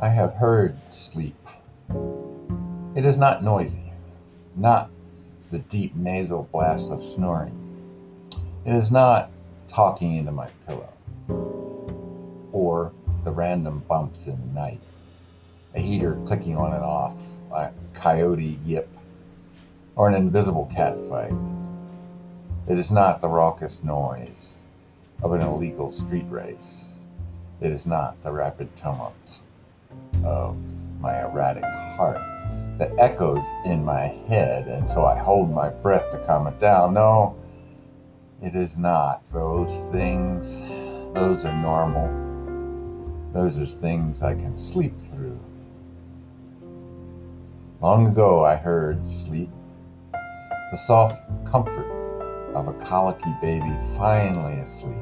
I have heard sleep. It is not noisy, not the deep nasal blast of snoring. It is not talking into my pillow or the random bumps in the night, a heater clicking on and off, a coyote yip, or an invisible cat fight. It is not the raucous noise of an illegal street race. It is not the rapid tumult of my erratic heart that echoes in my head until I hold my breath to calm it down. No, it is not those things. Those are normal. Those are things I can sleep through. Long ago I heard sleep, the soft comfort of a colicky baby finally asleep,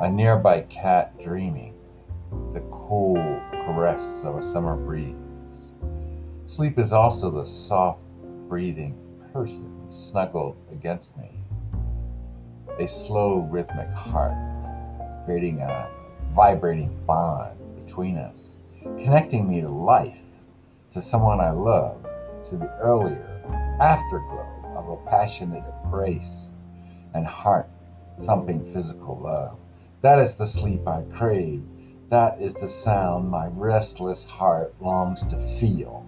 a nearby cat dreaming, the cool caress of a summer breeze. Sleep is also the soft breathing person snuggled against me, a slow rhythmic heart, creating a vibrating bond between us, connecting me to life, to someone I love, to the earlier afterglow of a passionate embrace and heart thumping physical love. That is the sleep I crave. That is the sound my restless heart longs to feel.